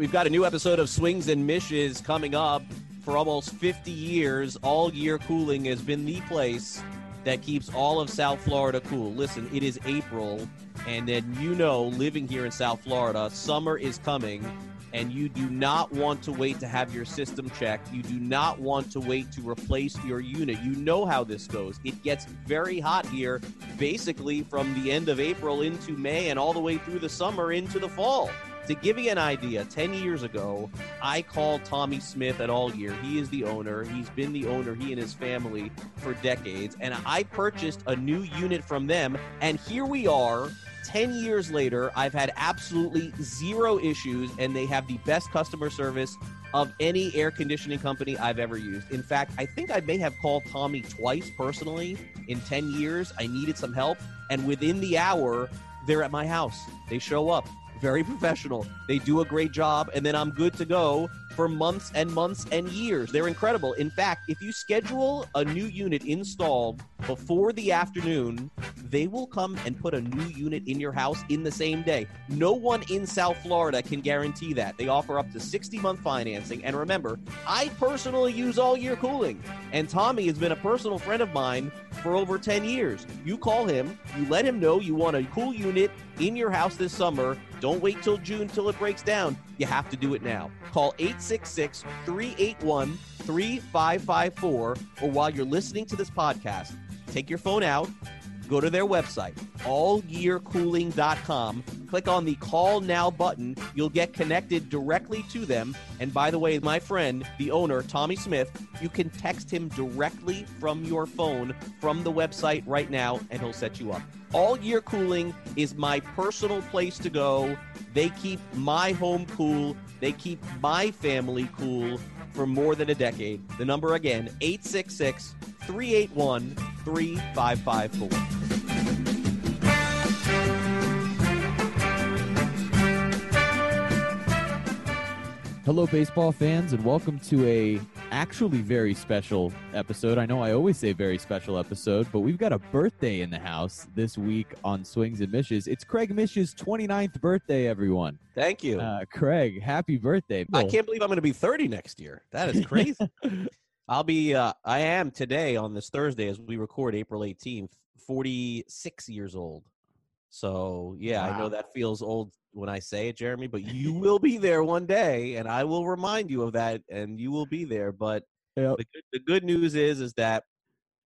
We've got a new episode of Swings and Mishes coming up. For almost 50 years, All Year Cooling has been the place that keeps all of South Florida cool. Listen, it is April, and then you know, living here in South Florida, summer is coming, and you do not want to wait to have your system checked. You do not want to wait to replace your unit. You know how this goes. It gets very hot here, basically from the end of April into May and all the way through the summer into the fall. To give you an idea, 10 years ago, I called Tommy Smith at All Year. He is the owner. He's been the owner, he and his family, for decades. And I purchased a new unit from them. And here we are, 10 years later. I've had absolutely zero issues, and they have the best customer service of any air conditioning company I've ever used. In fact, I think I may have called Tommy twice personally in 10 years. I needed some help. And within the hour, they're at my house. They show up very professional. They do a great job, and then I'm good to go for months and months and years. They're incredible. In fact, if you schedule a new unit installed before the afternoon, they will come and put a new unit in your house in the same day. No one in South Florida can guarantee that. They offer up to 60 month financing. And remember, I personally use all year cooling, and Tommy has been a personal friend of mine for over 10 years. You call him, you let him know you want a cool unit in your house this summer. Don't wait till June till it breaks down. You have to do it now. Call 866 381 3554, or while you're listening to this podcast, take your phone out, go to their website, allyearcooling.com, click on the call now button. You'll get connected directly to them. And by the way, my friend, the owner, Tommy Smith, you can text him directly from your phone from the website right now, and he'll set you up. All Year Cooling is my personal place to go. They keep my home cool, they keep my family cool for more than a decade. The number again, 866 381 3554. Hello, baseball fans, and welcome to a actually very special episode. I know I always say very special episode, but we've got a birthday in the house this week on Swings and Mishes. It's Craig Mish's 29th birthday, everyone. Thank you. Uh, Craig, happy birthday. I can't believe I'm going to be 30 next year. That is crazy. I'll be, uh, I am today on this Thursday as we record April 18th, 46 years old. So, yeah, I know that feels old when I say it, Jeremy, but you will be there one day, and I will remind you of that, and you will be there. But Yep. the, good, the good news is, is that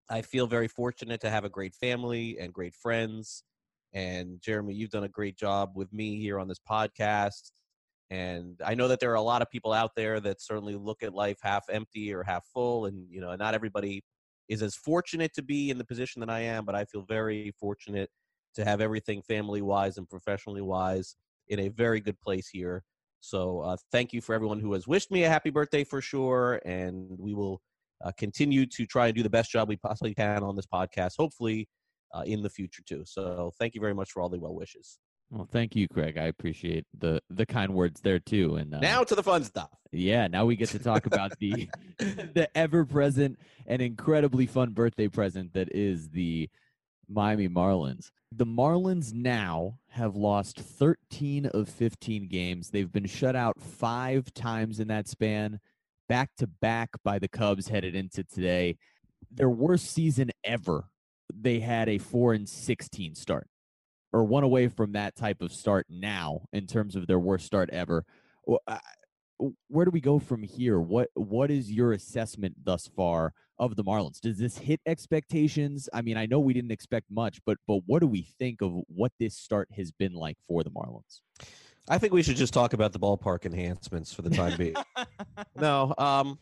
I feel very fortunate to have a great family and great friends. And Jeremy, you've done a great job with me here on this podcast. And I know that there are a lot of people out there that certainly look at life half empty or half full. And, you know, not everybody is as fortunate to be in the position that I am, but I feel very fortunate to have everything family wise and professionally wise in a very good place here. So uh, thank you for everyone who has wished me a happy birthday for sure. And we will uh, continue to try and do the best job we possibly can on this podcast, hopefully uh, in the future too. So thank you very much for all the well wishes. Well, thank you, Craig. I appreciate the the kind words there too. And uh, Now to the fun stuff. Yeah, now we get to talk about the the ever present and incredibly fun birthday present that is the Miami Marlins. The Marlins now have lost 13 of 15 games. They've been shut out 5 times in that span, back to back by the Cubs headed into today. Their worst season ever. They had a 4 and 16 start or one away from that type of start now in terms of their worst start ever. Where do we go from here? What what is your assessment thus far of the Marlins? Does this hit expectations? I mean, I know we didn't expect much, but but what do we think of what this start has been like for the Marlins? I think we should just talk about the ballpark enhancements for the time being. no, um,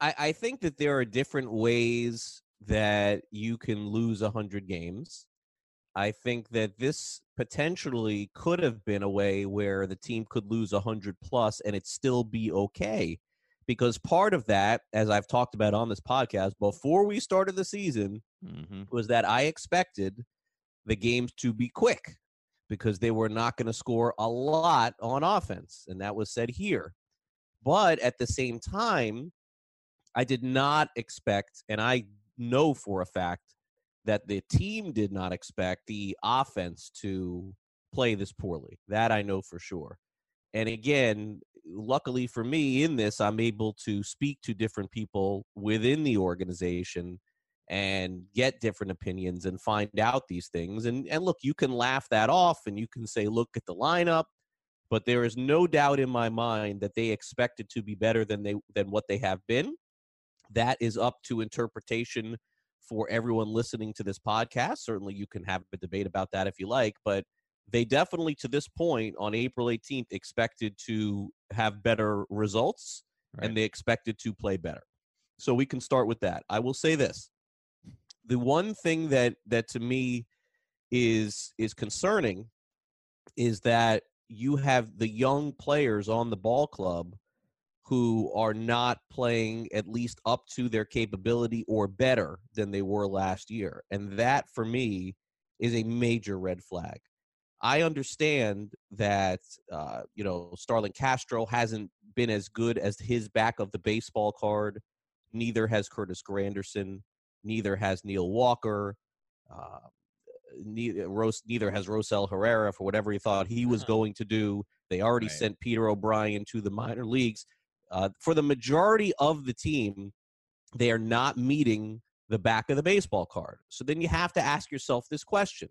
I, I think that there are different ways that you can lose 100 games. I think that this potentially could have been a way where the team could lose 100 plus and it still be okay. Because part of that, as I've talked about on this podcast before we started the season, mm-hmm. was that I expected the games to be quick because they were not going to score a lot on offense. And that was said here. But at the same time, I did not expect, and I know for a fact that the team did not expect the offense to play this poorly. That I know for sure. and again, luckily for me in this, I'm able to speak to different people within the organization and get different opinions and find out these things. And and look, you can laugh that off and you can say, look at the lineup, but there is no doubt in my mind that they expected to be better than they than what they have been. That is up to interpretation for everyone listening to this podcast. Certainly you can have a debate about that if you like, but they definitely to this point on April 18th expected to have better results right. and they expected to play better. So we can start with that. I will say this. The one thing that that to me is is concerning is that you have the young players on the ball club who are not playing at least up to their capability or better than they were last year. And that for me is a major red flag. I understand that uh, you know Starlin Castro hasn't been as good as his back of the baseball card. Neither has Curtis Granderson. Neither has Neil Walker. Uh, neither, neither has Rosell Herrera for whatever he thought he was going to do. They already right. sent Peter O'Brien to the minor leagues. Uh, for the majority of the team, they are not meeting the back of the baseball card. So then you have to ask yourself this question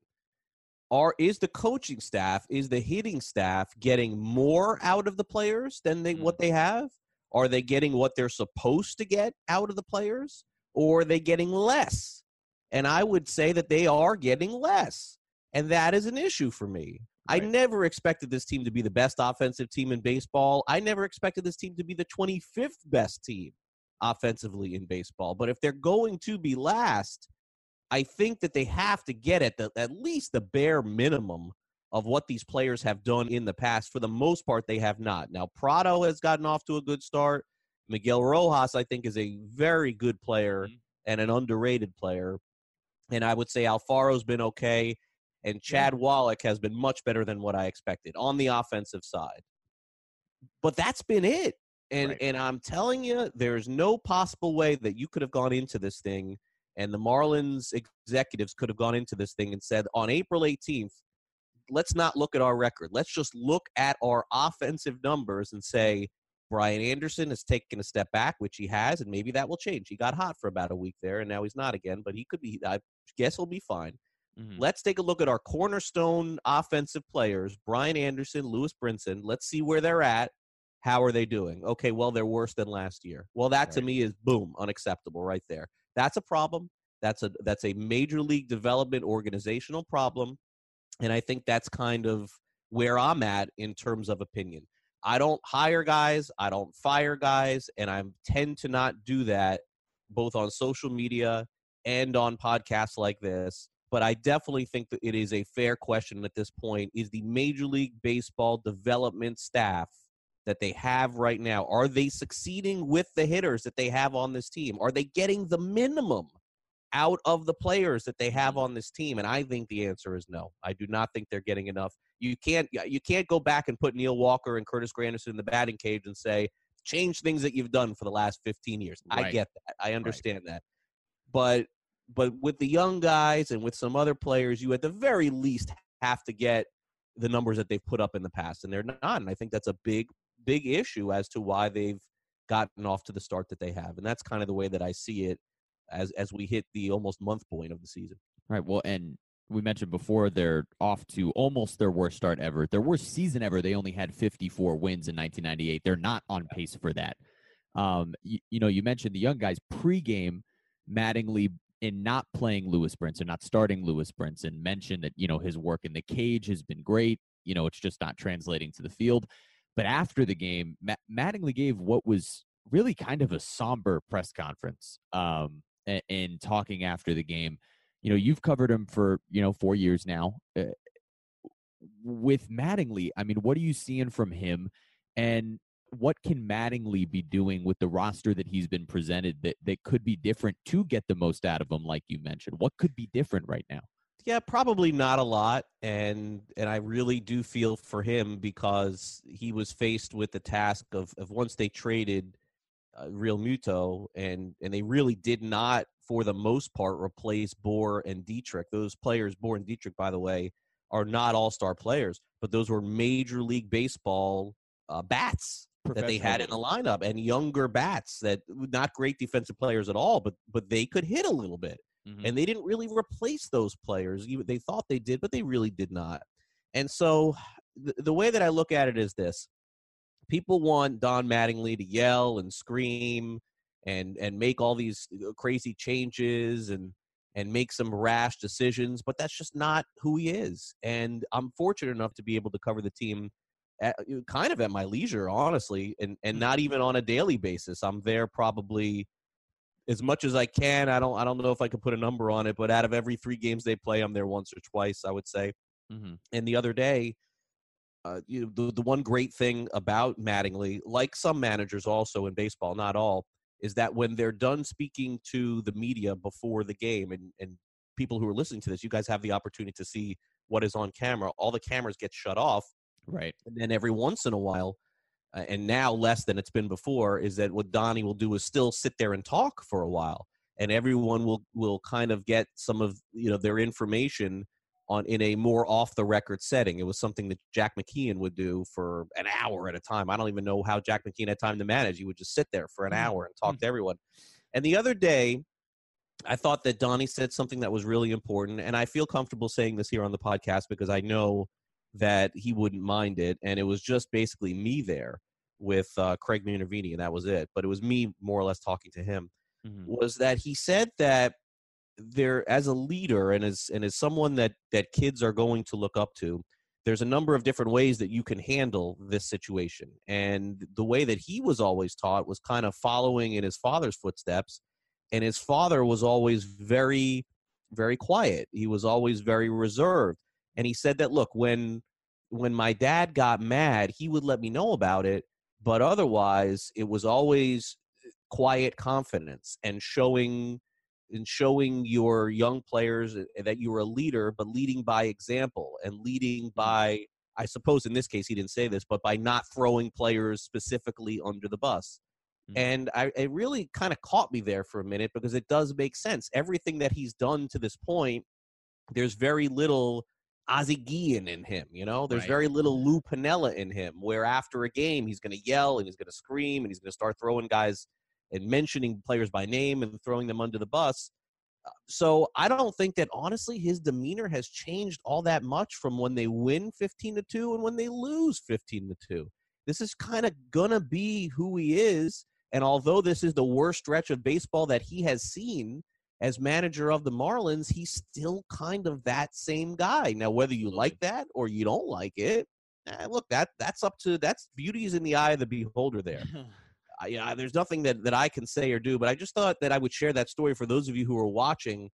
are is the coaching staff is the hitting staff getting more out of the players than they what mm. they have are they getting what they're supposed to get out of the players or are they getting less and i would say that they are getting less and that is an issue for me right. i never expected this team to be the best offensive team in baseball i never expected this team to be the 25th best team offensively in baseball but if they're going to be last I think that they have to get at the at least the bare minimum of what these players have done in the past. For the most part, they have not. Now, Prado has gotten off to a good start. Miguel Rojas, I think, is a very good player mm-hmm. and an underrated player. And I would say Alfaro's been okay, and Chad. Wallach has been much better than what I expected on the offensive side. But that's been it. And right. and I'm telling you, there's no possible way that you could have gone into this thing and the Marlins executives could have gone into this thing and said, on April 18th, let's not look at our record. Let's just look at our offensive numbers and say, Brian Anderson has taken a step back, which he has, and maybe that will change. He got hot for about a week there, and now he's not again, but he could be, I guess he'll be fine. Mm-hmm. Let's take a look at our cornerstone offensive players Brian Anderson, Lewis Brinson. Let's see where they're at. How are they doing? Okay, well, they're worse than last year. Well, that right. to me is boom, unacceptable right there. That's a problem. That's a that's a major league development organizational problem, and I think that's kind of where I'm at in terms of opinion. I don't hire guys, I don't fire guys, and I tend to not do that both on social media and on podcasts like this. But I definitely think that it is a fair question at this point. Is the Major League Baseball development staff that they have right now are they succeeding with the hitters that they have on this team are they getting the minimum out of the players that they have on this team and i think the answer is no i do not think they're getting enough you can't you can't go back and put neil walker and curtis granderson in the batting cage and say change things that you've done for the last 15 years right. i get that i understand right. that but but with the young guys and with some other players you at the very least have to get the numbers that they've put up in the past and they're not and i think that's a big big issue as to why they've gotten off to the start that they have. And that's kind of the way that I see it as as we hit the almost month point of the season. Right. Well, and we mentioned before they're off to almost their worst start ever. Their worst season ever. They only had 54 wins in 1998. They're not on pace for that. Um, you, you know, you mentioned the young guys pregame. Mattingly in not playing Lewis Brinson, not starting Lewis Brinson, mentioned that you know his work in the cage has been great. You know, it's just not translating to the field. But after the game, Matt- Mattingly gave what was really kind of a somber press conference um, in talking after the game. You know, you've covered him for, you know, four years now. Uh, with Mattingly, I mean, what are you seeing from him? And what can Mattingly be doing with the roster that he's been presented that, that could be different to get the most out of him, like you mentioned? What could be different right now? Yeah, probably not a lot, and and I really do feel for him because he was faced with the task of of once they traded uh, Realmuto, and and they really did not, for the most part, replace Bour and Dietrich. Those players, Bour and Dietrich, by the way, are not all star players, but those were major league baseball uh, bats that they had in the lineup and younger bats that not great defensive players at all, but but they could hit a little bit. Mm-hmm. And they didn't really replace those players. They thought they did, but they really did not. And so the, the way that I look at it is this people want Don Mattingly to yell and scream and and make all these uh, crazy changes and and make some rash decisions, but that's just not who he is. And I'm fortunate enough to be able to cover the team at, kind of at my leisure, honestly, and and not even on a daily basis. I'm there probably as much as I can. I don't I don't know if I can put a number on it, but out of every three games they play, I'm there once or twice. I would say. Mm-hmm. And the other day, uh, you know, the the one great thing about Mattingly, like some managers also in baseball, not all, is that when they're done speaking to the media before the game, and and people who are listening to this, you guys have the opportunity to see what is on camera. All the cameras get shut off, right? And then every once in a while, uh, and now less than it's been before, is that what Donnie will do is still sit there and talk for a while, and everyone will will kind of get some of you know their information on in a more off the record setting. It was something that Jack McKeon would do for an hour at a time. I don't even know how Jack McKeon had time to manage. He would just sit there for an mm-hmm. hour and talk mm-hmm. to everyone. And the other day, I thought that Donnie said something that was really important, and I feel comfortable saying this here on the podcast because I know that he wouldn't mind it. And it was just basically me there with uh, Craig Minervini, and that was it. But it was me more or less talking to him. Mm-hmm. Was that he said that there, as a leader and as and as someone that that kids are going to look up to, there's a number of different ways that you can handle this situation. And the way that he was always taught was kind of following in his father's footsteps. And his father was always very, very quiet. He was always very reserved and he said that look when when my dad got mad he would let me know about it but otherwise it was always quiet confidence and showing and showing your young players eh, that you were a leader but leading by example and leading mm-hmm. by i suppose in this case he didn't say this but by not throwing players specifically under the bus mm-hmm. and I, it really kind of caught me there for a minute because it does make sense everything that he's done to this point there's very little Ozzie Guillen in him. You know, there's right. very little Lou Piniella in him. Where after a game, he's going to yell and he's going to scream and he's going to start throwing guys and mentioning players by name and throwing them under the bus. Uh, so I don't think that honestly his demeanor has changed all that much from when they win 15 to 2 and when they lose 15 to 2. This is kind of going to be who he is and although this is the worst stretch of baseball that he has seen, as manager of the Marlins, he's still kind of that same guy. Now, whether you like that or you don't like it, eh, look that that's up to that's beauty is in the eye of the beholder. There, uh, yeah, there's nothing that that I can say or do. But I just thought that I would share that story for those of you who are watching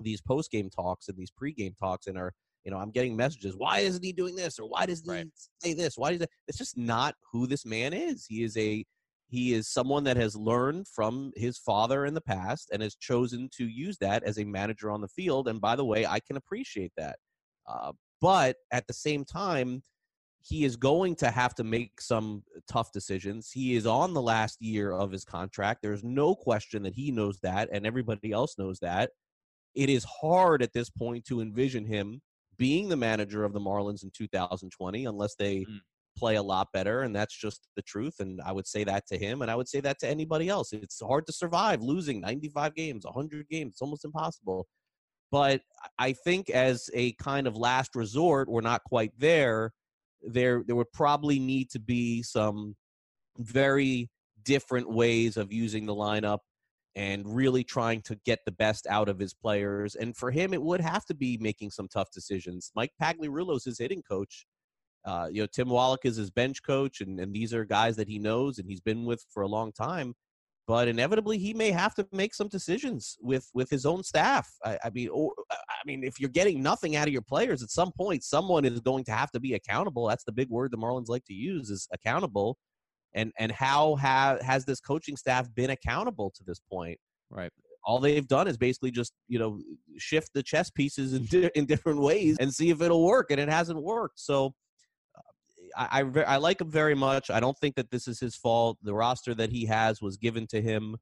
these post game talks and these pre game talks and are you know I'm getting messages. Why isn't he doing this or why doesn't right. he say this? Why does that? It's just not who this man is. He is a he is someone that has learned from his father in the past and has chosen to use that as a manager on the field. And by the way, I can appreciate that. Uh, but at the same time, he is going to have to make some tough decisions. He is on the last year of his contract. There's no question that he knows that, and everybody else knows that. It is hard at this point to envision him being the manager of the Marlins in 2020 unless they mm play a lot better, and that's just the truth. And I would say that to him, and I would say that to anybody else. It's hard to survive losing 95 games, 100 games. It's almost impossible. But I think as a kind of last resort, we're not quite there. There, there would probably need to be some very different ways of using the lineup and really trying to get the best out of his players. And for him, it would have to be making some tough decisions. Mike Pagliarulo is his hitting coach. Uh, you know, Tim Wallach is his bench coach, and, and these are guys that he knows and he's been with for a long time. But inevitably, he may have to make some decisions with with his own staff. I, I mean, or, I mean, if you're getting nothing out of your players, at some point, someone is going to have to be accountable. That's the big word the Marlins like to use is accountable. And and how have has this coaching staff been accountable to this point? Right all they've done is basically just you know shift the chess pieces in, di- in different ways and see if it'll work and it hasn't worked so I, I, I like him very much. I don't think that this is his fault. The roster that he has was given to him,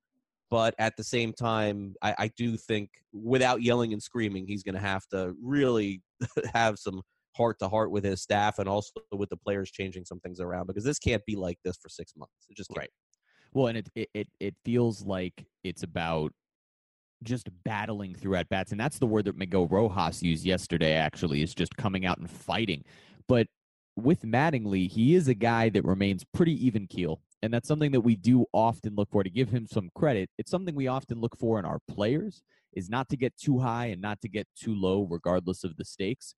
but at the same time, I, I do think without yelling and screaming, he's going to have to really have some heart to heart with his staff and also with the players changing some things around because this can't be like this for six months. It just can't. Right. Well, and it, it it feels like it's about just battling through at bats, and that's the word that Miguel Rojas used yesterday. Actually, is just coming out and fighting. But with Mattingly, he is a guy that remains pretty even keel. And that's something that we do often look for to give him some credit. It's something we often look for in our players is not to get too high and not to get too low regardless of the stakes.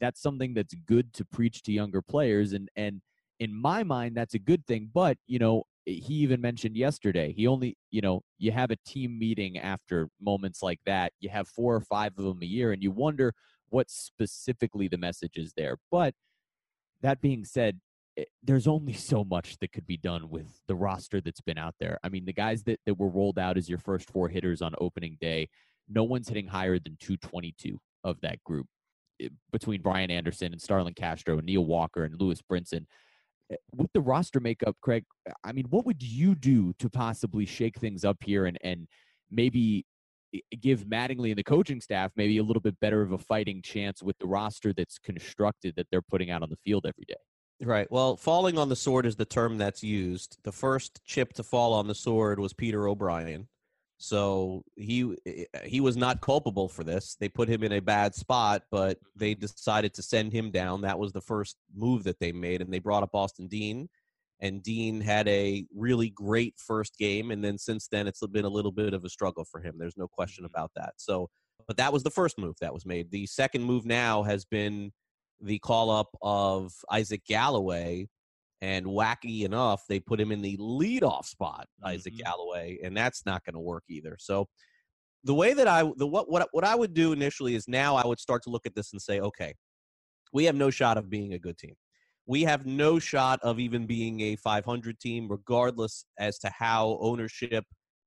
That's something that's good to preach to younger players and and in my mind that's a good thing, but you know, he even mentioned yesterday, he only, you know, you have a team meeting after moments like that. You have four or five of them a year and you wonder what specifically the message is there. But that being said, it, there's only so much that could be done with the roster that's been out there. I mean, the guys that, that were rolled out as your first four hitters on opening day, no one's hitting higher than 222 of that group it, eh, between Brian Anderson and Starlin Castro and Neil Walker and Lewis Brinson. Eh, with the roster makeup, Craig, I mean, what would you do to possibly shake things up here and, and maybe give Mattingly and the coaching staff maybe a little bit better of a fighting chance with the roster that's constructed that they're putting out on the field every day? Right. Well, falling on the sword is the term that's used. The first chip to fall on the sword was Peter O'Brien. So he he was not culpable for this. They put him in a bad spot, but they decided to send him down. That was the first move that they made, and they brought up Austin Dean. And Dean had a really great first game, and then since then it's been a little bit of a struggle for him. There's no question mm-hmm. about that. So, but that was the first move that was made. The second move now has been the call up of Isaac Galloway, and wacky enough, they put him in the leadoff spot, mm-hmm. Isaac Galloway, and that's not going to work either. So the way that I the what what what I would do initially is now I would start to look at this and say, okay, we have no shot of being a good team. We have no shot of even being a 500 team, regardless as to how ownership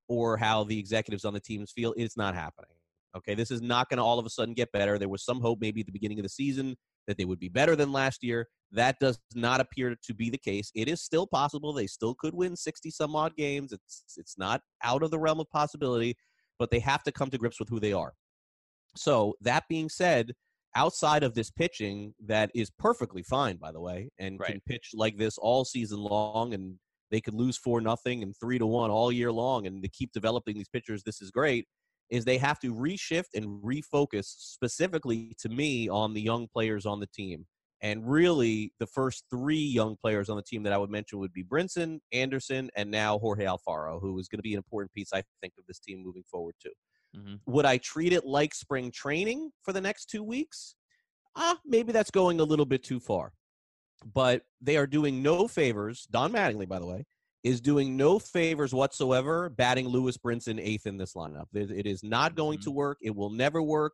or how the executives on the teams feel. It's not happening. Okay, this is not going to all of a sudden get better. There was some hope maybe at the beginning of the season that they would be better than last year. That does not appear to be the case. It is still possible. They still could win 60 some odd games. It's it's not out of the realm of possibility, but they have to come to grips with who they are. So, that being said, outside of this pitching that is perfectly fine by the way and right. can pitch like this all season long and they could lose 4 nothing and 3 to 1 all year long and to keep developing these pitchers this is great is they have to reshift and refocus specifically to me on the young players on the team. And really, the first three young players on the team that I would mention would be Brinson, Anderson, and now Jorge Alfaro, who is going to be an important piece, I think, of this team moving forward, too. Mm-hmm. Would I treat it like spring training for the next two weeks? Ah, maybe that's going a little bit too far. But they are doing no favors. Don Mattingly, by the way, is doing no favors whatsoever batting Lewis Brinson eighth in this lineup. It is not going mm-hmm. to work. It will never work.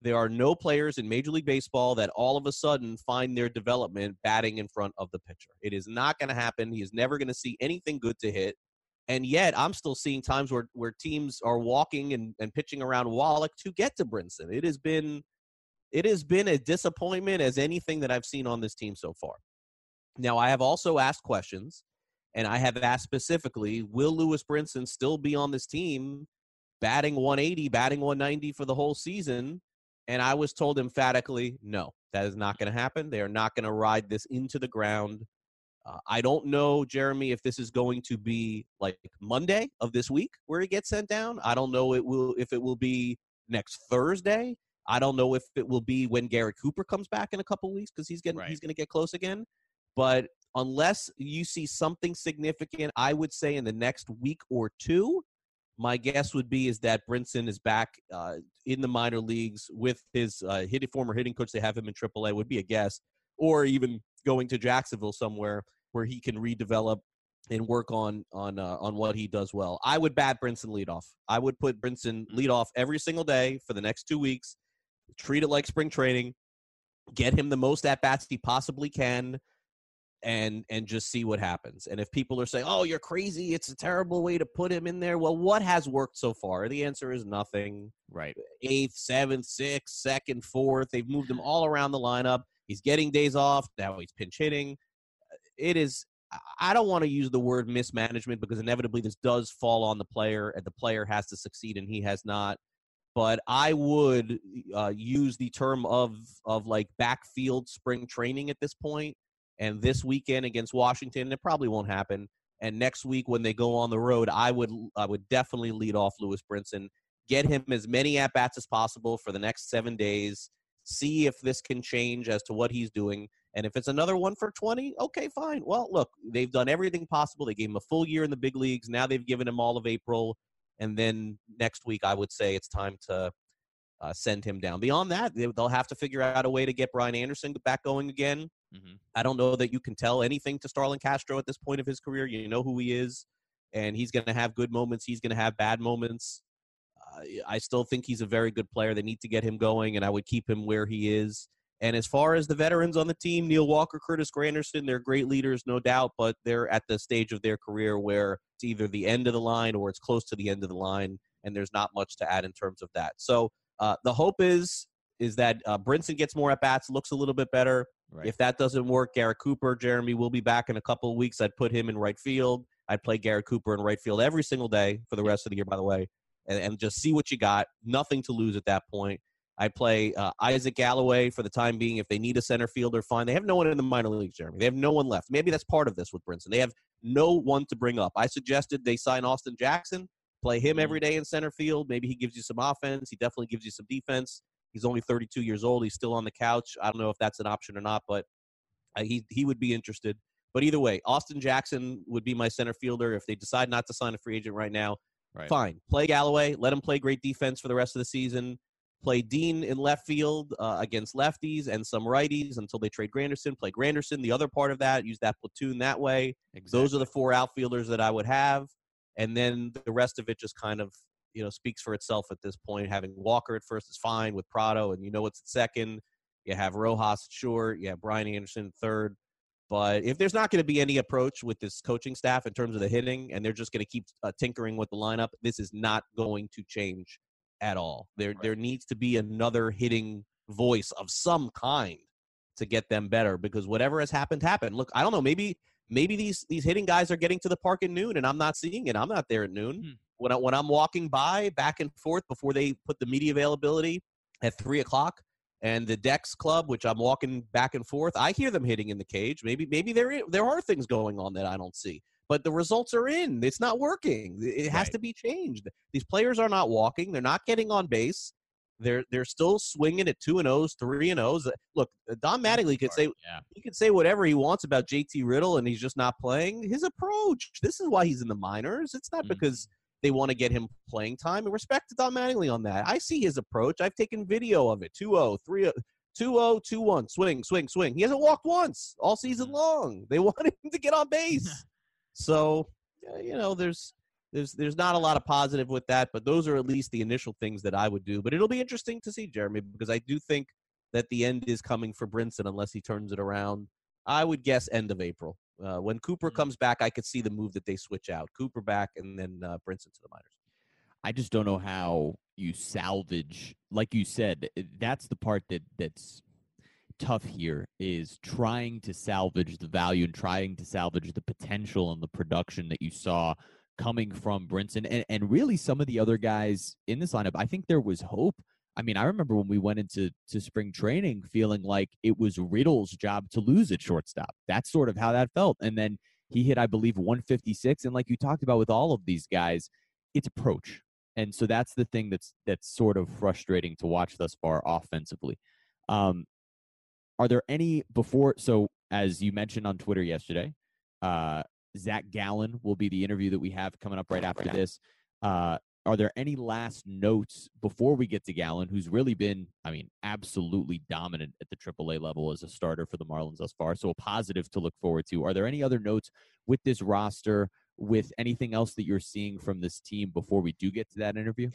There are no players in Major League Baseball that all of a sudden find their development batting in front of the pitcher. It is not going to happen. He is never going to see anything good to hit. And yet, I'm still seeing times where, where teams are walking and, and pitching around Wallach to get to Brinson. It has been it has been a disappointment as anything that I've seen on this team so far. Now, I have also asked questions and I have asked specifically, will Lewis Brinson still be on this team batting 180, batting 190 for the whole season? And I was told emphatically, no, that is not going to happen. They are not going to ride this into the ground. Uh, I don't know, Jeremy, if this is going to be like Monday of this week where he gets sent down. I don't know it will if it will be next Thursday. I don't know if it will be when Garrett Cooper comes back in a couple weeks because he's getting right. he's going to get close again. But unless you see something significant, I would say in the next week or two, my guess would be is that Brinson is back uh, in the minor leagues with his uh, hitting, former hitting coach. They have him in AAA. Would be a guess, or even going to Jacksonville somewhere where he can redevelop and work on on uh, on what he does well. I would bat Brinson leadoff. I would put Brinson leadoff every single day for the next two weeks. Treat it like spring training. Get him the most at bats he possibly can and and just see what happens. And if people are saying, "Oh, you're crazy. It's a terrible way to put him in there." Well, what has worked so far? The answer is nothing. Right. Eighth, seventh, sixth, second, fourth. They've moved him all around the lineup. He's getting days off. Now he's pinch hitting. It is I don't want to use the word mismanagement because inevitably this does fall on the player and the player has to succeed and he has not. but I would uh, use the term of of like backfield spring training at this. And this weekend against Washington, it probably won't happen. And next week when they go on the road, I would I would definitely lead off Lewis Brinson, get him as many at bats as possible for the next seven days. See if this can change as to what he's doing. And if it's another one for 20, okay, fine. Well, look, they've done everything possible. They gave him a full year in the big leagues. Now they've given him all of April. And then next week, I would say it's time to uh, send him down. Beyond that, they'll have to figure out a way to get Brian Anderson back going again. Mm-hmm. I don't know that you can tell anything to Starlin Castro at this point of his career. You know who he is, and he's going to have good moments. He's going to have bad moments. Uh, I still think he's a very good player. They need to get him going, and I would keep him where he is. And as far as the veterans on the team, Neil Walker, Curtis Granderson, they're great leaders, no doubt, but they're at the stage of their career where it's either the end of the line or it's close to the end of the line, and there's not much to add in terms of that. So uh, the hope is is that uh, Brinson gets more at bats, looks a little bit better. Right. If that doesn't work, Garrett Cooper, Jeremy will be back in a couple of weeks. I'd put him in right field. I'd play Garrett Cooper in right field every single day for the rest of the year, by the way, and, and just see what you got. Nothing to lose at that point. I'd play uh, Isaac Galloway for the time being. If they need a center fielder, fine. They have no one in the minor leagues, Jeremy. They have no one left. Maybe that's part of this with Brinson. They have no one to bring up. I suggested they sign Austin Jackson, play him every mm-hmm. in center field. Maybe he gives you some offense. He definitely gives you some defense. He's only 32 years old. He's still on the couch. I don't know if that's an option or not, but uh, he he would be interested. But either way, Austin Jackson would be my center fielder if they decide not to sign a free agent right now. Right. Fine, play Galloway. Let him play great defense for the rest of the season. Play Dean in left field uh, against lefties and some righties until they trade Granderson. Play Granderson, the other part of that. Use that platoon that way. Exactly. Those are the four outfielders that I would have, and then the rest of it just kind of you know speaks for itself at this point. Having Walker at first is fine with Prado, and you know it's at second. You have Rojas at short. You have Brian Anderson third. But if there's not going to be any approach with this coaching staff in terms of the hitting, and they're just going to keep uh, tinkering with the lineup, this is not going to change at all. There, right. there needs to be another hitting voice of some kind to get them better because whatever has happened happened. Look, I don't know. Maybe, maybe these these hitting guys are getting to the park at noon, and I'm not seeing it. I'm not there at noon. Hmm when I, when I'm walking by back and forth before they put the media availability at three o'clock, and the Dex Club, which I'm walking back and forth, I hear them hitting in the cage. Maybe maybe there there are things going on that I don't see, but the results are in. It's not working. It has right. to be changed. These players are not walking. They're not getting on base. They're they're still swinging at two and O's, three and O's. Look, Don Mattingly could say yeah. he could say whatever he wants about JT Riddle, and he's just not playing. His approach. This is why he's in the minors. It's not mm-hmm. because they want to get him playing time. And respect to Don Mattingly on that. I see his approach. I've taken video of it 2 0, 3 0. 2 2 1, swing, swing, swing. He hasn't walked once all season mm-hmm. long. They want him to get on base. So, you know, there's there's there's not a lot of positive with that, but those are at least the initial things that I would do. But it'll be interesting to see, Jeremy, because I do think that the end is coming for Brinson unless he turns it around. I would guess end of April. Uh, when Cooper mm-hmm. comes back, I could see the move that they switch out Cooper back and then uh, Brinson to the minors. I just don't know how you salvage, like you said, eh, that's the part that that's tough here is trying to salvage the value and trying to salvage the potential and the production that you saw coming from Brinson and, and really some of the other guys in this lineup. I think there was hope I mean, I remember when we went into to spring training feeling like it was Riddle's job to lose at shortstop. That's sort of how that felt. And then he hit, I believe, 156. And like you talked about with all of these guys, it's approach. And so that's the thing that's that's sort of frustrating to watch thus far offensively. Um, are there any before? So as you mentioned on Twitter yesterday, uh, Zach Gallen will be the interview that we have coming up right after this. Uh, are there any last notes before we get to Gallen, who's really been, I mean, absolutely dominant at the AAA level as a starter for the Marlins thus far? So a positive to look forward to. Are there any other notes with this roster, with anything else that you're seeing from this team before we do get to that interview?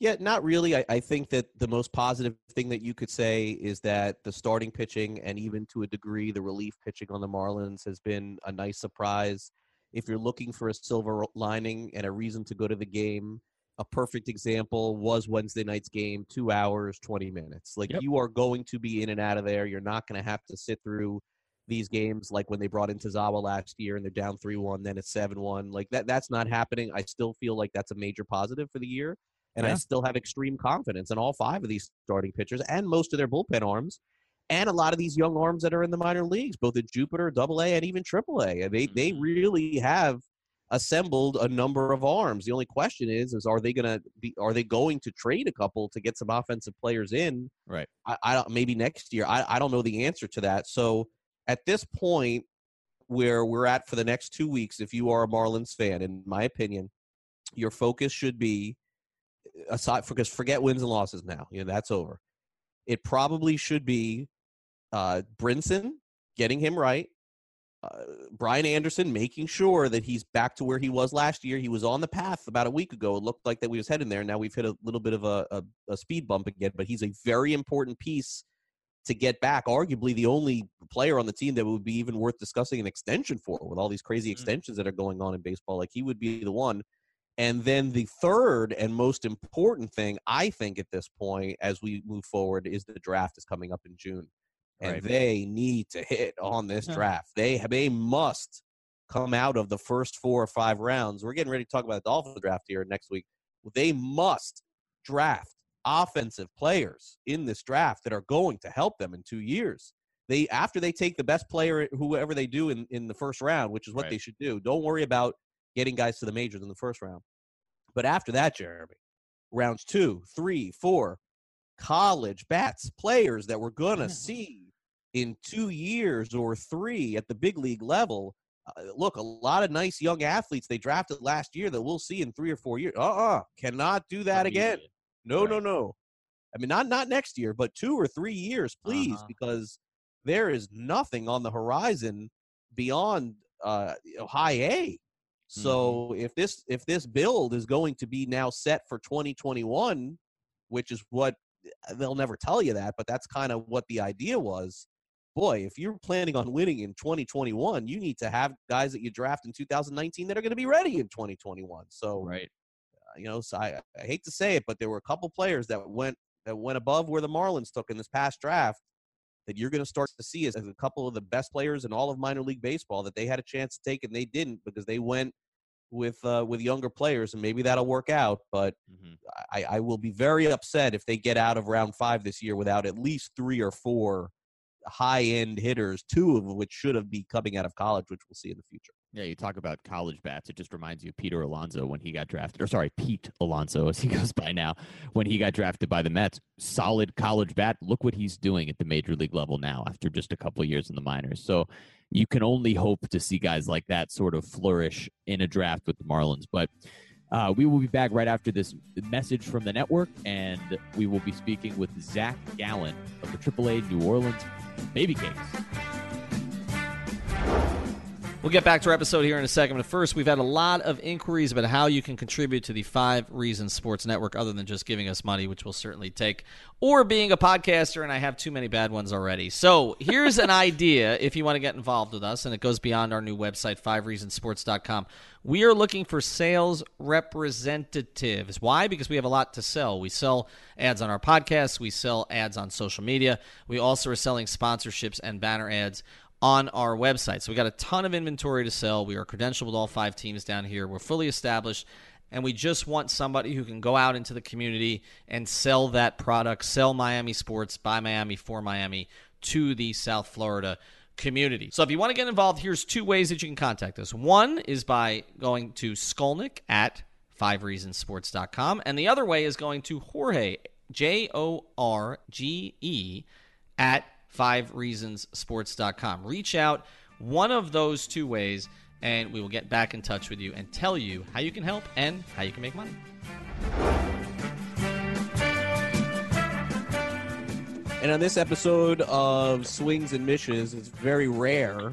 Yeah, not really. I, I, think that the most positive thing that you could say is that the starting pitching and even to a degree the relief pitching on the Marlins has been a nice surprise. If you're looking for a silver lining and a reason to go to the game, a perfect example was Wednesday night's game, two hours, 20 minutes. Like yep. you are going to be in and out of there. You're not going to have to sit through these games like when they brought in Tazawa last year and they're down 3 1, then it's 7 1. Like that, that's not happening. I still feel like that's a major positive for the year. And I still have extreme confidence in all five of these starting pitchers and most of their bullpen arms and a lot of these young arms that are in the minor leagues, both at Jupiter, Double A, and even Triple A. They they Mhm. really have assembled a number of arms. The only question is, is are they gonna be are they going to trade a couple to get some offensive players in? Right. I, I don't maybe next year. I, I don't know the answer to that. So at this point where we're at for the next two weeks, if you are a Marlins fan, in my opinion, your focus should be aside because forget wins and losses now. You know, that's over. It probably should be uh Brinson getting him right. Uh, Brian Anderson making sure that he's back to where he was last year. He was on the path about a week ago. It looked like that we was heading there. Now we've hit a little bit of a, a, a speed bump again, but he's a very important piece to get back. Arguably the only player on the team that would be even worth discussing an extension for with all these crazy Mhm. extensions that are going on in baseball. Like he would be the one. And then the third and most important thing, I think, at this point, as we move forward, is the draft is coming up in June, and Right. they need to hit on this draft. They they must come out of the first four or five rounds. We're getting ready to talk about the Dolphins draft here next week. They must draft offensive players in this draft that are going to help them in two years. They after they take the best player, whoever they do in, in the first round, which is what Right. they should do. Don't worry about getting guys to the majors in the first round. But after that, Jeremy, rounds two, three, four, college bats, players that we're gonna see in two years or three at the big league level. Uh, look, a lot of nice young athletes they drafted last year that we'll see in three or four years. Uh-uh, cannot do that again. No, no, Right. no. I mean, not not next year, but two or three years, please, Uh-huh. because there is nothing on the horizon beyond uh, high A. So if this if this build is going to be now set for 2021, which is what uh, they'll never tell you that, but that's kind of what the idea was. Boy, if you're planning on winning in 2021, you need to have guys that you draft in 2019 that are going to be ready in 2021. So Right. you know, so I, I hate to say it, but there were a couple players that went that went above where the Marlins took in this past draft that you're going to start to see as, as a couple of the best players in all of minor league baseball that they had a chance to take and they didn't because they went with uh, with younger players and maybe that'll work out. But hmm I, I will be very upset if they get out of round five this year without at least three or four high end hitters, two of which should have be coming out of college, which we'll see in the future. Yeah, you talk about college bats. It just reminds you of Peter Alonso when he got drafted, or sorry, Pete Alonso as he goes by now, when he got drafted by the Mets. Solid college bat. Look what he's doing at the major league level now after just a couple years in the minors. So you can only hope to see guys like that sort of flourish in a draft with the Marlins. But uh, we will be back right after this message from the network, and we will be speaking with Zach Gallen of the AAA New Orleans Baby Cakes. We'll get back to our episode here in a second, but first, we've had a lot of inquiries about how you can contribute to the Five Reasons Sports Network, other than just giving us money, which we'll certainly take, or being a podcaster, and I have too many bad ones already. So here's an idea if you want to get involved with us, and it goes beyond our new website, fivereasonsports.com. We are looking for sales representatives. Why? Because we have a lot to sell. We sell ads on our podcasts, we sell ads on social media, we also are selling sponsorships and banner ads on our website. So we got a ton of inventory to sell. We are credentialed with all five teams down here. We're fully established and we just want somebody who can go out into the community and sell that product, sell Miami sports by Miami for Miami to the South Florida community. So if you want to get involved, here's two ways that you can contact us. One is by going to Skolnick at fivereasonsports.com and the other way is going to Jorge J O R G E at fivereasonsports.com. Reach out one of those two ways, and we will get back in touch with you and tell you how you can help and how you can make money. And on this episode of Swings and Mishes, it's very rare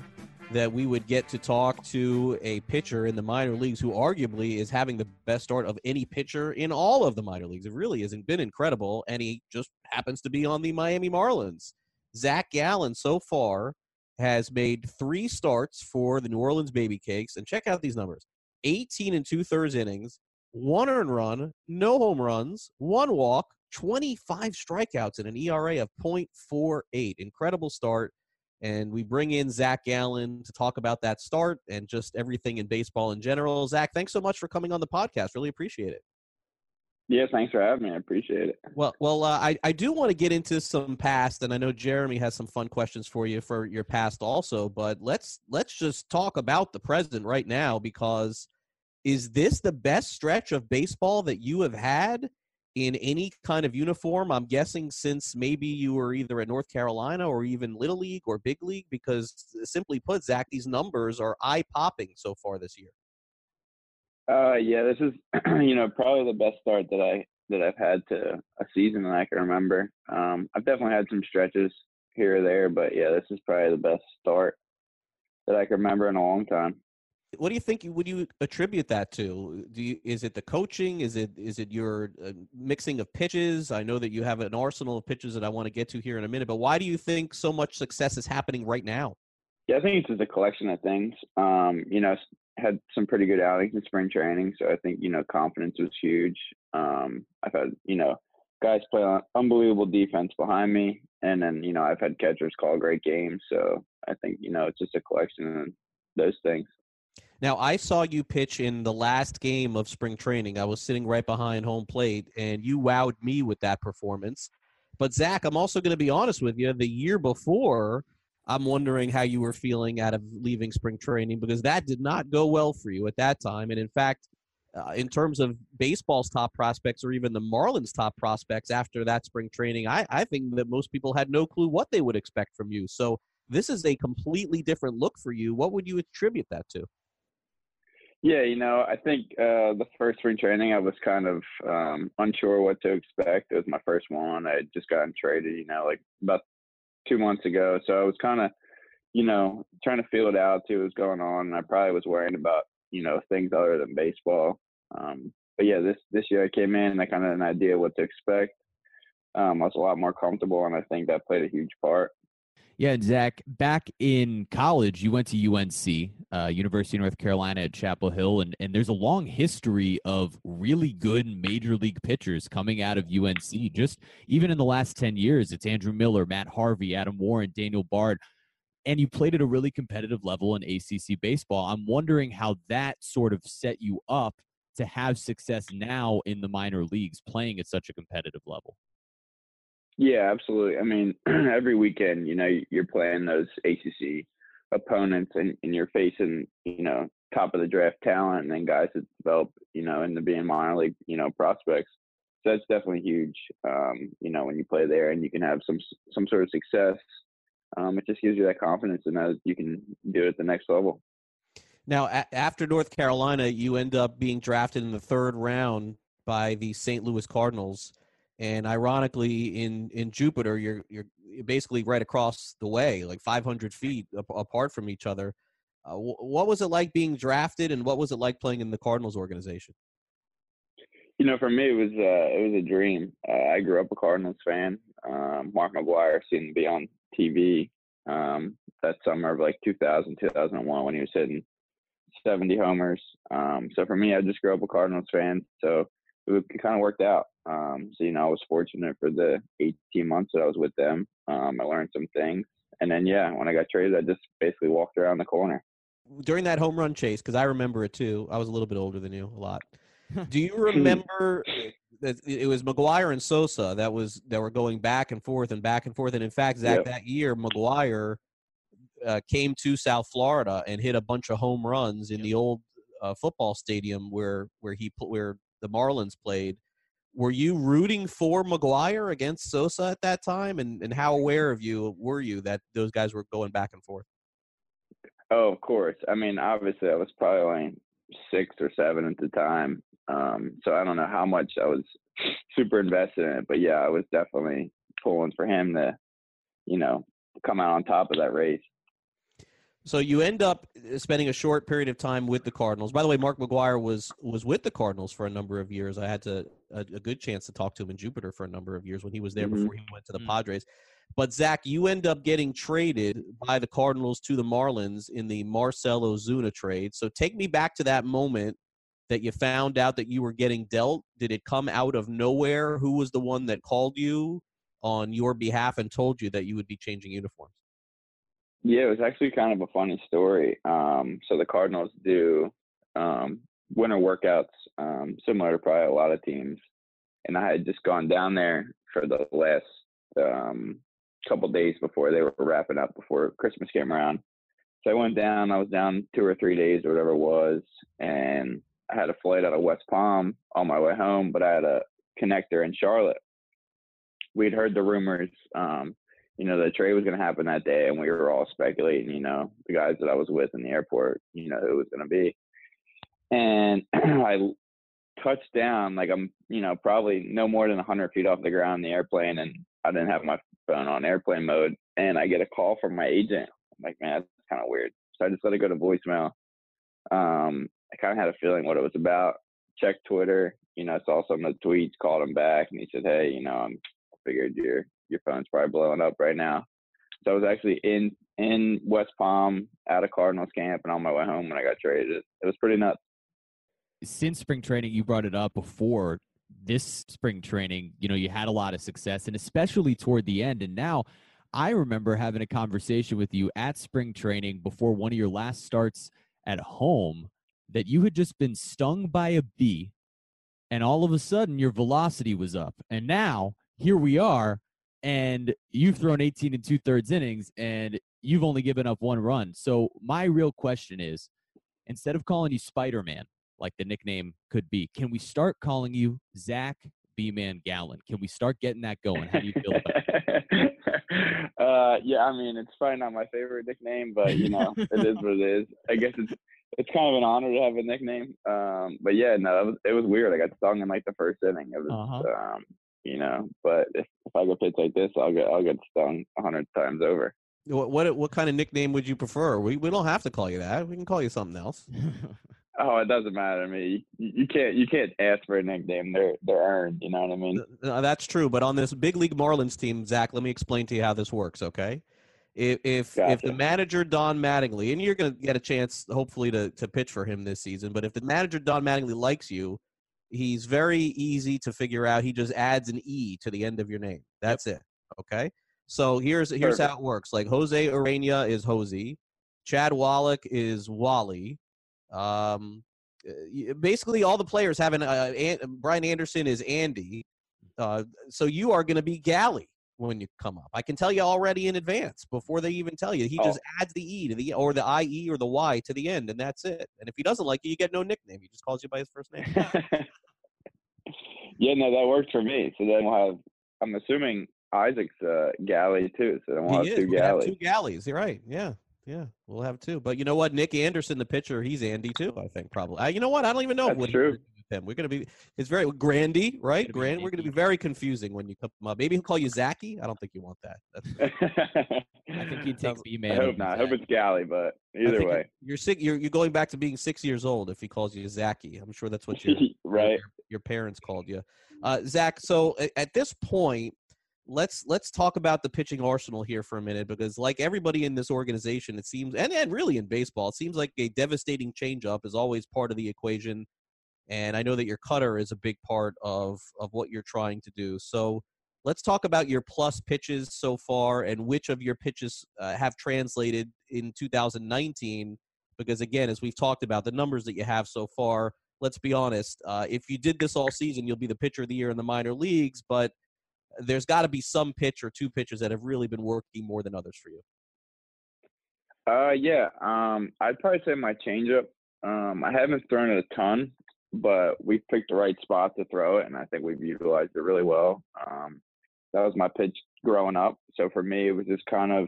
that we would get to talk to a pitcher in the minor leagues who arguably is having the best start of any pitcher in all of the minor leagues. It really hasn't been incredible, and he just happens to be on the Miami Marlins. Zach Gallen so far has made three starts for the New Orleans Baby Cakes, and check out these numbers: 18 and two thirds innings, one earned run, no home runs, one walk, 25 strikeouts, and an ERA of .48. Incredible start. And we bring in Zach Gallen to talk about that start and just everything in baseball in general. Zach, thanks so much for coming on the podcast. Really appreciate it. Yeah, thanks for having me. I appreciate it. Well, well, uh, I I do want to get into some past, and I know Jeremy has some fun questions for you for your past also. But let's let's just talk about the present right now because is this the best stretch of baseball that you have had in any kind of uniform? I'm guessing since maybe you were either at North Carolina or even Little League or Big League, because simply put, Zach, these numbers are eye popping so far this year. Uh, yeah, this is you know probably the best start that I that I've had to a season that I can remember. Um, I've definitely had some stretches here or there, but yeah, this is probably the best start that I can remember in a long time. What do you think? You would you attribute that to? Do you, is it the coaching? Is it is it your uh, mixing of pitches? I know that you have an arsenal of pitches that I want to get to here in a minute, but why do you think so much success is happening right now? Yeah, I think it's just a collection of things. Um, you know, had some pretty good outings in spring training, so I think you know confidence was huge. Um, I've had you know guys play on unbelievable defense behind me, and then you know I've had catchers call great games. So I think you know it's just a collection of those things. Now I saw you pitch in the last game of spring training. I was sitting right behind home plate, and you wowed me with that performance. But Zac, I'm also going to be honest with you. The year before, I'm wondering how you were feeling out of leaving spring training because that did not go well for you at that time. And in fact, uh, in terms of baseball's top prospects or even the Marlins' top prospects after that spring training, I, I think that most people had no clue what they would expect from you. So this is a completely different look for you. What would you attribute that to? Yeah, you know, I think uh, the first spring training, I was kind of um, unsure what to expect. It was my first one. I had just gotten traded, you know, like about two months ago. So I was kind of, you know, trying to feel it out, see what was going on. And I probably was worrying about, you know, things other than baseball. Um, but yeah, this this year I came in and I kind of had an idea what to expect. Um, I was a lot more comfortable, and I think that played a huge part. Yeah, and Zac, back in college, you went to UNC, uh, University of North Carolina at Chapel Hill, and, and there's a long history of really good major league pitchers coming out of UNC. Just even in the last 10 years, it's Andrew Miller, Matt Harvey, Adam Warren, Daniel Bard, and you played at a really competitive level in ACC baseball. I'm wondering how that sort of set you up to have success now in the minor leagues playing at such a competitive level. Yeah, absolutely. I mean, every weekend, you know, you're playing those ACC opponents and, and you're facing, you know, top of the draft talent and then guys that develop, you know, into being minor league, you know, prospects. So that's definitely huge. Um, you know, when you play there and you can have some some sort of success, um, it just gives you that confidence and that you can do it at the next level. Now, a- after North Carolina, you end up being drafted in the third round by the St. Louis Cardinals and ironically in in jupiter you're you're basically right across the way like 500 feet apart from each other. Uh, what was it like being drafted and what was it like playing in the cardinals organization? You know for me it was uh, it was a dream. Uh, i grew up a cardinals fan. Um, mark mcgwire seemed to be on tv um, that summer of like 2000 2001 when he was hitting 70 homers. Um, so for me i just grew up a cardinals fan so it kind of worked out. Um, so you know, I was fortunate for the 18 months that I was with them. Um, I learned some things, and then yeah, when I got traded, I just basically walked around the corner. During that home run chase, because I remember it too. I was a little bit older than you, a lot. Do you remember that it was McGwire and Sosa that was that were going back and forth and back and forth, and in fact, Zac, yep. that year McGwire uh, came to South Florida and hit a bunch of home runs in the old uh, football stadium where where he where the Marlins played. Were you rooting for McGwire against Sosa at that time? And, and how aware of you were you that those guys were going back and forth? Oh, of course. I mean, obviously, I was probably like six or seven at the time. Um, so I don't know how much I was super invested in it, but yeah, I was definitely pulling for him to, you know, come out on top of that race. So you end up uh, spending a short period of time with the Cardinals. By the way, Mark McGwire was was with the Cardinals for a number of years. I had to a, a good chance to talk to him in Jupiter for a number of years when he was there mm-hmm. before he went to the mm-hmm. Padres. But Zac, you end up getting traded by the Cardinals to the Marlins in the Marcell Ozuna trade. So take me back to that moment that you found out that you were getting dealt. Did it come out of nowhere? Who was the one that called you on your behalf and told you that you would be changing uniforms? Yeah, it was actually kind of a funny story. Um, so the Cardinals do um, winter workouts, um, similar to probably a lot of teams. and I had just gone down there for the last um, couple days before they were wrapping up before Christmas came around. So I went down. I was down two or three days or whatever it was, and I had a flight out of West Palm on my way home, but I had a connector in Charlotte. We'd heard the rumors, um, you know, the trade was going to happen that day, and we were all speculating, you know, the guys that I was with in the airport, you know, who it was going to be. And I touched down, like I'm, you know, probably no more than 100 feet off the ground in the airplane, and I didn't have my phone on airplane mode, and I get a call from my agent. I'm like, man, that's kind of weird. So I just let it go to voicemail. Um, I kind of had a feeling what it was about. Checked Twitter, you know, saw some of the tweets, called him back, and he said, "Hey, you know, I'm, figured your your phone's probably blowing up right now." So I was actually in in West Palm at a Cardinals camp and on my way home when I got traded. It was pretty nuts. Since spring training, you brought it up before this spring training. You know, you had a lot of success, and especially toward the end. And now, I remember having a conversation with you at spring training before one of your last starts at home that you had just been stung by a bee and all of a sudden your velocity was up. And now here we are, and you've thrown 18 and two thirds innings and you've only given up one run. So my real question is instead of calling you Spider Man, like the nickname could be, can we start calling you Zac B Man Gallen? Can we start getting that going? How do you feel about it? uh, yeah, I mean, it's probably not my favorite nickname, but you know, it is what it is. I guess it's it's kind of an honor to have a nickname. Um, but yeah, no, it was, it was weird. I got stung in like the first inning. It was, Uh-huh. um, you know, but if, if I get pitch like this, I'll get I'll get stung a hundred times over. What, what what kind of nickname would you prefer? We we don't have to call you that. We can call you something else. Oh, it doesn't matter to me. You, you can't you can't ask for a nickname. They're they're earned. You know what I mean? Uh, that's true, but on this big league Marlins team, Zac, let me explain to you how this works. Okay, if if, if the manager Don Mattingly, and you're going to get a chance, hopefully, to to pitch for him this season, but if the manager Don Mattingly likes you, he's very easy to figure out. He just adds an e to the end of your name. That's it. Okay. So here's here's how it works. Like Jose Urena is Jose, Chad Wallach is Wally. Um, uh, basically, all the players have an uh, An- Brian Anderson is Andy. Uh, so you are going to be Galley when you come up. I can tell you already in advance before they even tell you. He just adds the e to the or the ie or the y to the end, and that's it. And if he doesn't like you, you get no nickname. He just calls you by his first name. yeah, no, that worked for me. So then we'll have. I'm assuming Isaac's uh, galley too. So then we'll he have is. two We're gonna have galleys. two galleys. You're right. Yeah. Yeah, we'll have two. But you know what? Nick Anderson, the pitcher, he's Andy too. I think probably. Uh, you know what? I don't even know That's true. He's doing with him. We're gonna be. It's very Grandy, right? Grand. We're gonna be very confusing when you come up. Maybe he'll call you Zachy. I don't think you want that. I think he'd take B I Man. hope not. I hope it's galley, but either way, you're sick. You're you're going back to being six years old if he calls you Zachy. I'm sure that's what your right? your, your parents called you. Uh, Zac, so a- at this point, let's let's talk about the pitching arsenal here for a minute because, like everybody in this organization, it seems, and, and really in baseball, it seems like a devastating changeup is always part of the equation. And I know that your cutter is a big part of of what you're trying to do. So let's talk about your plus pitches so far and which of your pitches uh, have translated in 2019. Because again, as we've talked about, the numbers that you have so far let's be honest. Uh, if you did this all season, you'll be the pitcher of the year in the minor leagues. But there's got to be some pitch or two pitches that have really been working more than others for you. Uh, yeah. Um, I'd probably say my changeup. Um, I haven't thrown it a ton, but we picked the right spot to throw it, and I think we've utilized it really well. Um, that was my pitch growing up. So for me, it was just kind of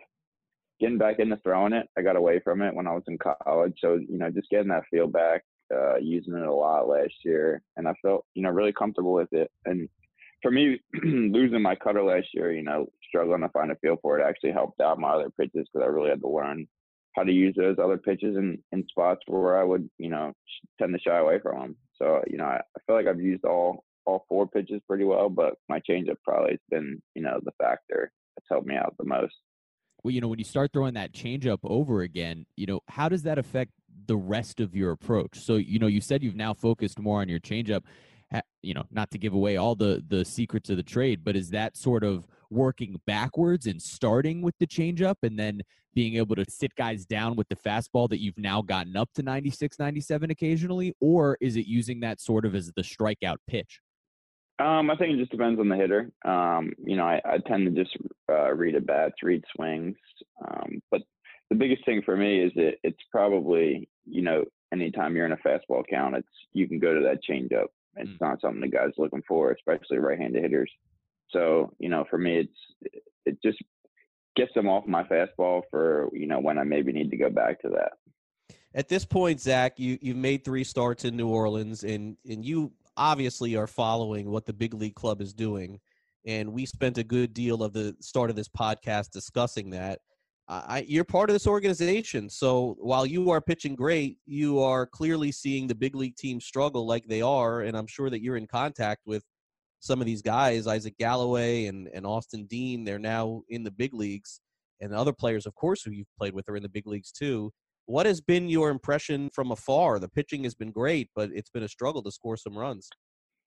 getting back into throwing it. I got away from it when I was in college, so you know, just getting that feel back, uh, using it a lot last year, and I felt you know really comfortable with it. And for me, losing my cutter last year, you know, struggling to find a feel for it actually helped out my other pitches because I really had to learn how to use those other pitches in, in spots where I would, you know, tend to shy away from them. So, you know, I, I feel like I've used all all four pitches pretty well, but my changeup probably has been, you know, the factor that's helped me out the most. well, you know, when you start throwing that changeup over again, you know, how does that affect the rest of your approach? So, you know, you said you've now focused more on your changeup. You know, not to give away all the the secrets of the trade, but is that sort of working backwards and starting with the changeup and then being able to sit guys down with the fastball that you've now gotten up to 96, 97 occasionally? Or is it using that sort of as the strikeout pitch? Um, I think it just depends on the hitter. Um, you know, I, I tend to just uh, read at bats, read swings. Um, but the biggest thing for me is that it's probably, you know, anytime you're in a fastball count, it's you can go to that changeup. It's mm. not something the guy's looking for, especially right-handed hitters. So, you know, for me, it's it just gets them off my fastball for you know when I maybe need to go back to that. At this point, Zac, you you've made three starts in New Orleans, and and you obviously are following what the big league club is doing. And we spent a good deal of the start of this podcast discussing that. I, you're part of this organization. So while you are pitching great, you are clearly seeing the big league team struggle like they are. And I'm sure that you're in contact with some of these guys, Isaac Galloway and, and Austin Dean. They're now in the big leagues. And other players, of course, who you've played with are in the big leagues too. What has been your impression from afar? The pitching has been great, but it's been a struggle to score some runs.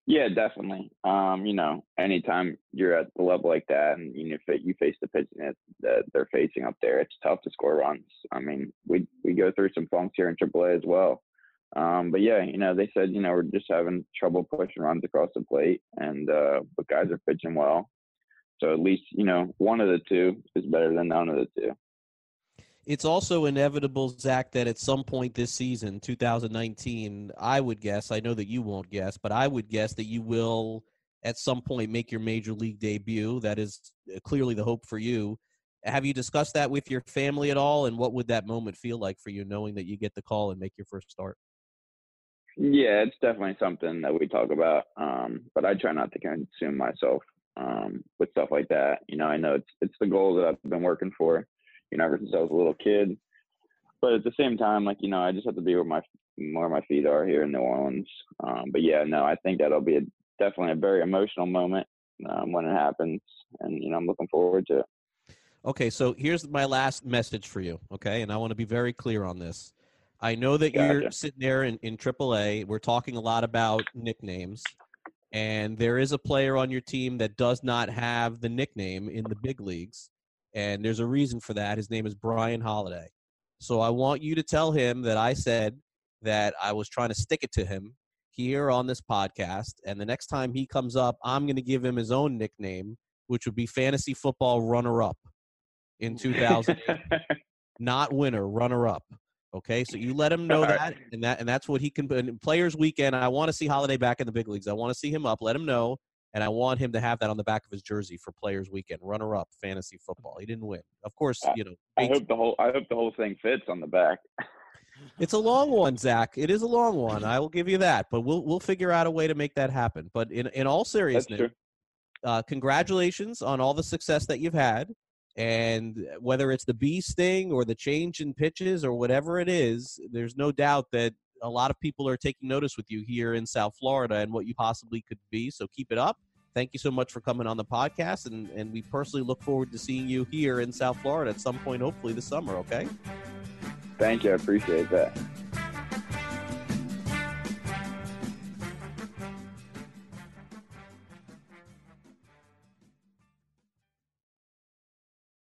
Yeah, definitely. Um, you know, anytime you're at the level like that, and you know, you face the pitching that they're facing up there, it's tough to score runs. I mean, we we go through some funks here in AAA as well. Um, but yeah, you know, they said you know we're just having trouble pushing runs across the plate, and uh, but guys are pitching well. So at least you know one of the two is better than none of the two it's also inevitable, Zac, that at some point this season, 2019, I would guess, I know that you won't guess, but I would guess that you will at some point make your major league debut. That is uh, clearly the hope for you. Have you discussed that with your family at all? And what would that moment feel like for you, knowing that you get the call and make your first start? Yeah, it's definitely something that we talk about. Um, but I try not to consume myself um, with stuff like that. You know, I know it's it's the goal that I've been working for you know, ever since I was a little kid. But at the same time, like you know, I just have to be where my where my feet are here in New Orleans. Um, but yeah, no, I think that'll be a, definitely a very emotional moment um, when it happens, and you know, I'm looking forward to it. Okay, so here's my last message for you. Okay, and I want to be very clear on this. I know that gotcha. you're sitting there in, in AAA. We're talking a lot about nicknames, and there is a player on your team that does not have the nickname in the big leagues and there's a reason for that. His name is Brian Holaday. So I want you to tell him that I said that I was trying to stick it to him here on this podcast. And the next time he comes up, I'm going to give him his own nickname, which would be Fantasy Football Runner Up in 2008. Not winner, runner up. Okay, so you let him know that, and that, and that's what he can. In Players Weekend, I want to see Holaday back in the big leagues. I want to see him up. Let him know and I want him to have that on the back of his jersey for Players Weekend. Runner up, fantasy football. He didn't win, of course. You know, I hope the whole I hope the whole thing fits on the back. it's a long one, Zac. It is a long one. I will give you that, but we'll we'll figure out a way to make that happen. But in in all seriousness, uh, congratulations on all the success that you've had. And whether it's the bee sting or the change in pitches or whatever it is, there's no doubt that a lot of people are taking notice with you here in South Florida and what you possibly could be. So keep it up. Thank you so much for coming on the podcast, and, and we personally look forward to seeing you here in South Florida at some point, hopefully this summer. Okay. Thank you. I appreciate that.